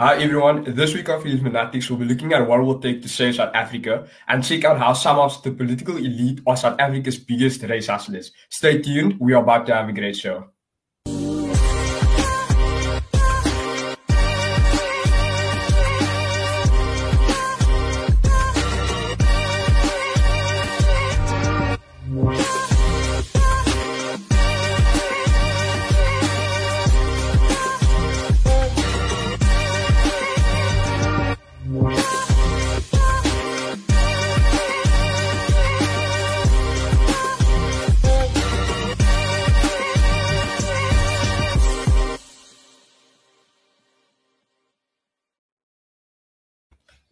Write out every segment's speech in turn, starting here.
Hi everyone, this week on Freedom Fanatics we'll be looking at what it will take to save South Africa and check out how some of the political elite are South Africa's biggest race hustlers. Stay tuned, we are about to have a great show.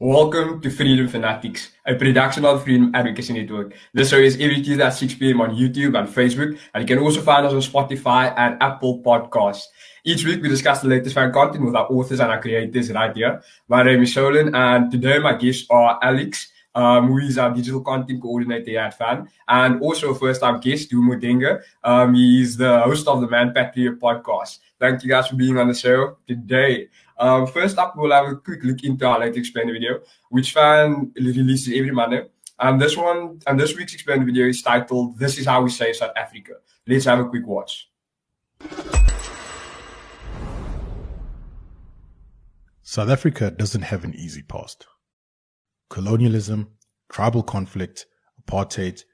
Welcome to Freedom Fanatics, a production of Freedom Advocacy Network. This show is every Tuesday at 6 p.m. on YouTube and Facebook, and you can also find us on Spotify and Apple Podcasts. Each week we discuss the latest FAN content with our authors and our creators right here. My name is Solon, and today my guests are Alex, um, who is our digital content coordinator at FAN, and also a first-time guest, Dumo Denga. Um, he's the host of the Man Patriot podcast. Thank you guys for being on the show today. Um, first up, we'll have a quick look into our latest explainer video, which FAN releases every Monday. And this one, and this week's explainer video is titled "This is how we save South Africa." Let's have a quick watch. South Africa doesn't have an easy past. Colonialism, tribal conflict, apartheid,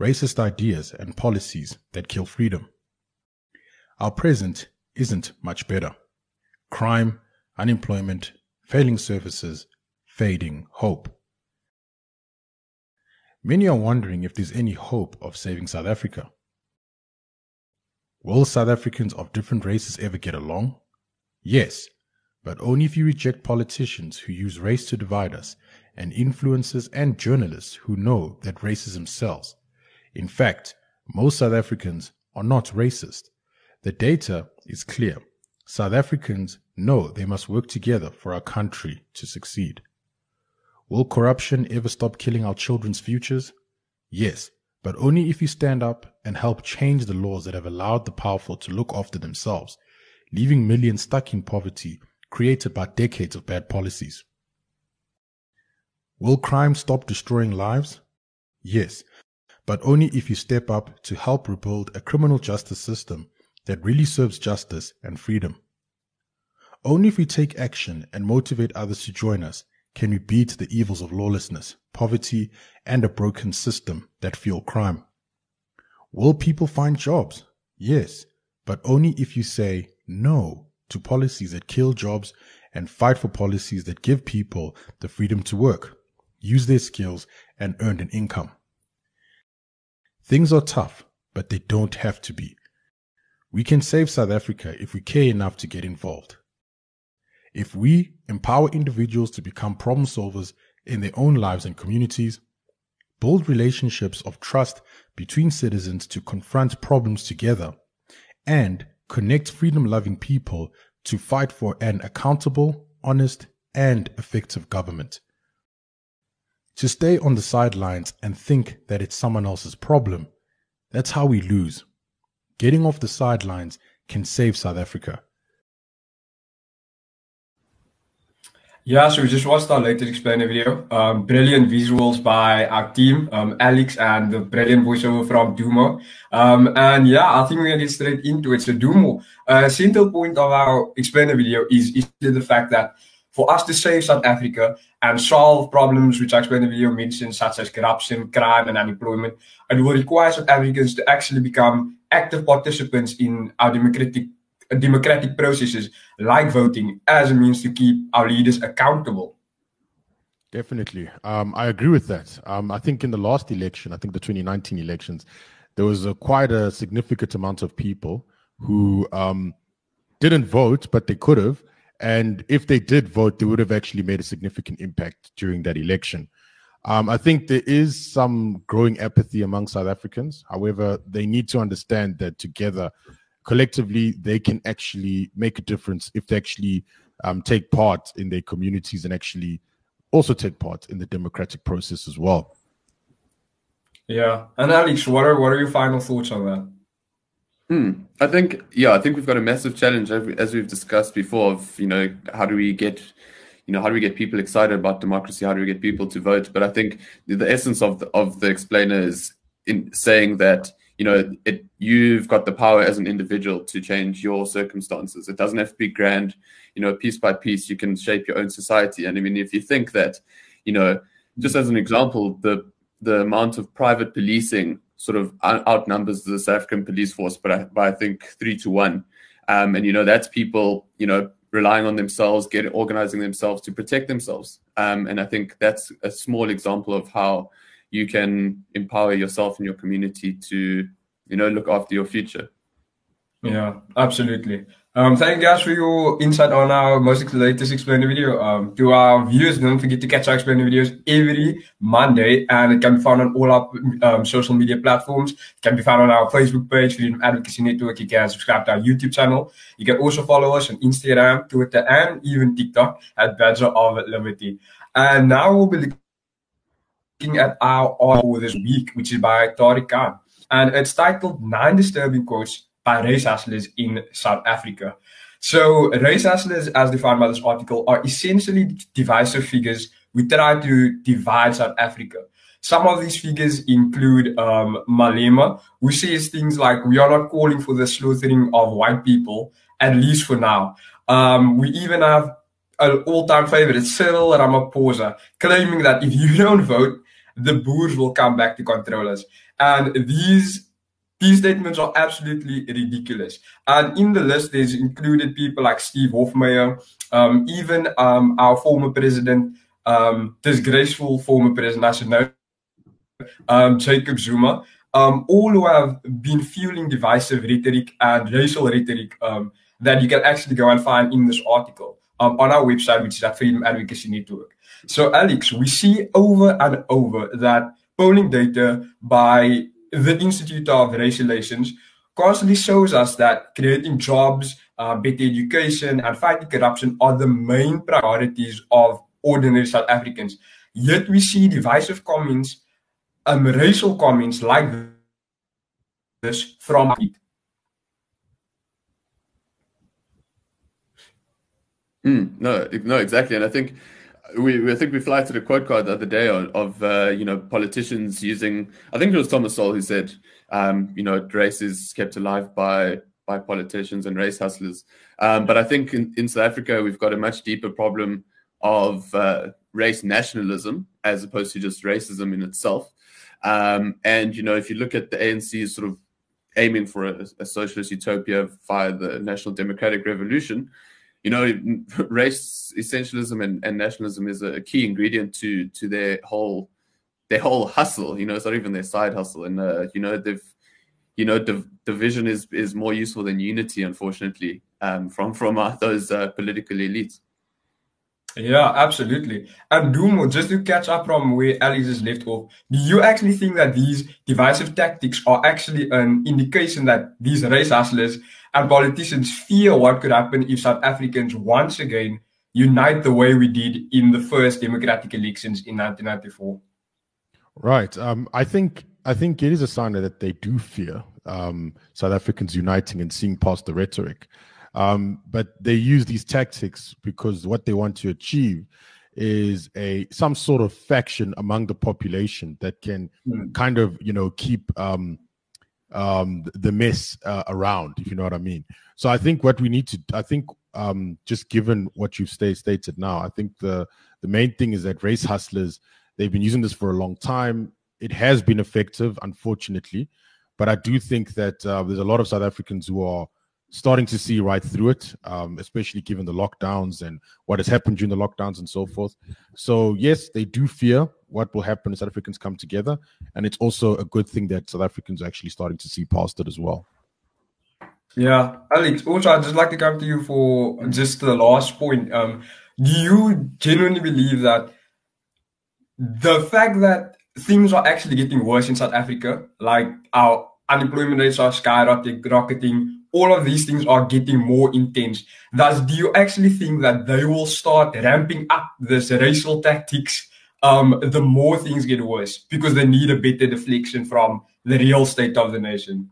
racist ideas and policies that kill freedom. Our present isn't much better. Crime, unemployment, failing services, fading hope. Many are wondering if there's any hope of saving South Africa. Will South Africans of different races ever get along? Yes, but only if you reject politicians who use race to divide us and influencers and journalists who know that racism sells. In fact, most South Africans are not racist. The data is clear. South Africans know they must work together for our country to succeed. Will corruption ever stop killing our children's futures? Yes, but only if you stand up and help change the laws that have allowed the powerful to look after themselves, leaving millions stuck in poverty created by decades of bad policies. Will crime stop destroying lives? Yes, but only if you step up to help rebuild a criminal justice system that really serves justice and freedom. Only if we take action and motivate others to join us can we beat the evils of lawlessness, poverty, and a broken system that fuel crime. Will people find jobs? Yes, but only if you say no to policies that kill jobs and fight for policies that give people the freedom to work, use their skills, and earn an income. Things are tough, but they don't have to be. We can save South Africa if we care enough to get involved. If we empower individuals to become problem solvers in their own lives and communities, build relationships of trust between citizens to confront problems together, and connect freedom loving people to fight for an accountable, honest, and effective government. To stay on the sidelines and think that it's someone else's problem, that's how we lose. Getting off the sidelines can save South Africa. Yeah, so we just watched our latest explainer video. Um, brilliant visuals by our team, um, Alex, and the brilliant voiceover from Dumo. Um, and yeah, I think we're gonna get straight into it. So Dumo, uh, central point of our explainer video is, is the fact that for us to save South Africa and solve problems which I explained in the video mentioned, such as corruption, crime, and unemployment, it will require South Africans to actually become active participants in our democratic democratic processes like voting as a means to keep our leaders accountable. Definitely. Um, I agree with that. Um, I think in the last election, I think the 2019 elections, there was a, quite a significant amount of people who um, didn't vote, but they could have. And if they did vote, they would have actually made a significant impact during that election. Um, I think there is some growing apathy among South Africans. However, they need to understand that together collectively they can actually make a difference if they actually um, take part in their communities and actually also take part in the democratic process as well. Yeah, and Alex, what are what are your final thoughts on that? Hmm. I think, yeah, I think we've got a massive challenge as we've discussed before. Of you know, how do we get, you know, how do we get people excited about democracy? How do we get people to vote? But I think the essence of the, of the explainer is in saying that you know, it you've got the power as an individual to change your circumstances. It doesn't have to be grand. You know, piece by piece, you can shape your own society. And I mean, if you think that, you know, just as an example, the the amount of private policing sort of outnumbers the South African police force, but I, by I think three to one. Um, and you know that's people you know relying on themselves, get organizing themselves to protect themselves. Um, and I think that's a small example of how you can empower yourself and your community to you know look after your future. Yeah, absolutely. Um, thank you guys for your insight on our most latest explainer video. Um, to our viewers, don't forget to catch our explainer videos every Monday, and it can be found on all our um, social media platforms. It can be found on our Facebook page, Freedom Advocacy Network. You can subscribe to our YouTube channel. You can also follow us on Instagram, Twitter, and even TikTok at Badger of Liberty. And now we'll be looking at our article this week, which is by Tariq Khan, and it's titled Nine Disturbing Quotes by race hustlers in South Africa. So, race hustlers, as defined by this article, are essentially divisive figures who try to divide South Africa. Some of these figures include um, Malema, who says things like, We are not calling for the slaughtering of white people, at least for now. Um, we even have an all time favorite, Cyril Ramaphosa, claiming that if you don't vote, the Boers will come back to control us. And these these statements are absolutely ridiculous. And in the list, there's included people like Steve Hofmeyr, um, even um, our former president, um, disgraceful former president, I should know, um, Jacob Zuma, um, all who have been fueling divisive rhetoric and racial rhetoric um, that you can actually go and find in this article on our website, which is at Freedom Advocacy Network. So, Alex, we see over and over that polling data by the Institute of Race Relations constantly shows us that creating jobs, uh, better education, and fighting corruption are the main priorities of ordinary South Africans. Yet we see divisive comments, um, racial comments like this from Mm, no, no, exactly, and I think we, I think we flagged a quote card the other day of, of uh, you know politicians using. I think it was Thomas Sowell who said, um, you know, race is kept alive by by politicians and race hustlers. Um, but I think in, in, South Africa we've got a much deeper problem of uh, race nationalism as opposed to just racism in itself. Um, and you know, if you look at the ANC sort of aiming for a, a socialist utopia via the National Democratic Revolution, you know, race essentialism and, and nationalism is a key ingredient to to their whole their whole hustle. You know, it's not even their side hustle, and uh, you know they've you know div- division is is more useful than unity, unfortunately, um, from from uh, those uh, political elites. Yeah, absolutely. And Dumo, just to catch up from where Alex is left off, do you actually think that these divisive tactics are actually an indication that these race hustlers and politicians fear what could happen if South Africans once again unite the way we did in the first democratic elections in 1994. Right. Um, I think I think it is a sign that they do fear um, South Africans uniting and seeing past the rhetoric. Um, but they use these tactics because what they want to achieve is a some sort of faction among the population that can mm. kind of you know keep um, um, the mess uh, around, if you know what I mean. So I think what we need to, I think, um, just given what you've stay, stated now, I think the the main thing is that race hustlers they've been using this for a long time. It has been effective, unfortunately, but I do think that uh, there's a lot of South Africans who are starting to see right through it, um, especially given the lockdowns and what has happened during the lockdowns and so forth. So yes, they do fear what will happen if South Africans come together, and it's also a good thing that South Africans are actually starting to see past it as well. Yeah, Alex. Also, I'd just like to come to you for just the last point. Um, do you genuinely believe that the fact that things are actually getting worse in South Africa, like our unemployment rates are skyrocketing, all of these things are getting more intense. Thus, do you actually think that they will start ramping up this racial tactics um, the more things get worse because they need a better deflection from the real state of the nation?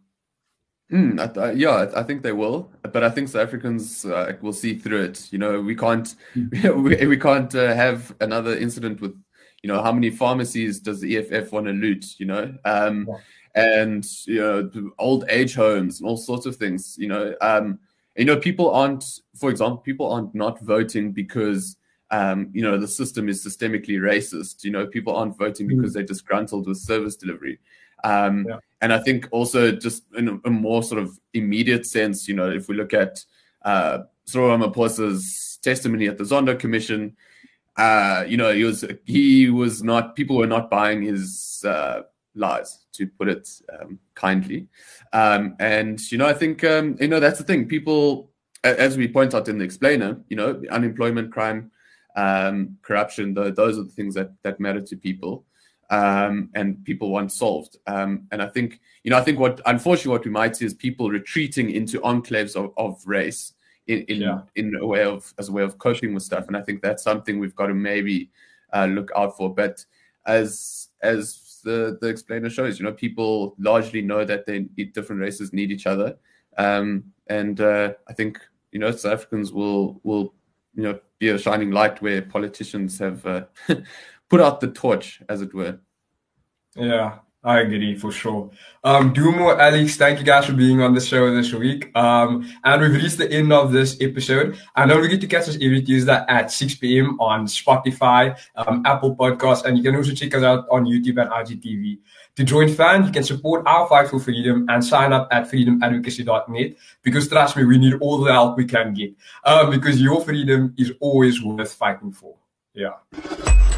Mm, I, I, yeah, I think they will, but I think South Africans uh, will see through it. You know, we can't we, we can't uh, have another incident with, you know, how many pharmacies does the EFF want to loot? You know, um, yeah. And you know, old age homes and all sorts of things. You know, um, you know, people aren't, for example, people aren't not voting because um, you know the system is systemically racist. You know, people aren't voting mm. because they're disgruntled with service delivery. Um, yeah. And I think also just in a, a, more sort of immediate sense, you know, if we look at uh, Cyril Ramaphosa's testimony at the Zondo Commission, uh, you know, he was he was not people were not buying his uh, lies, to put it um, kindly. Um, and you know, I think um, you know that's the thing. People, as we point out in the explainer, you know, unemployment, crime, um, corruption, those are the things that that matter to people um, and people want solved. Um, and I think, you know, I think what unfortunately what we might see is people retreating into enclaves of, of race in in, yeah. in a way of as a way of coping with stuff. And I think that's something we've got to maybe uh, look out for. But as as the the explainer shows, you know, people largely know that they different races need each other. Um, and uh, I think you know South Africans will will you know be a shining light where politicians have uh, put out the torch, as it were. Yeah, I agree for sure. Um, Dumo, Alex, thank you guys for being on the show this week. Um, and we've reached the end of this episode. And don't forget to catch us every Tuesday at 6 p.m. on Spotify, um, Apple Podcasts, and you can also check us out on YouTube and IGTV. To join FAN, you can support our fight for freedom and sign up at freedomadvocacy.net because trust me, we need all the help we can get. Um, because your freedom is always worth fighting for. Yeah.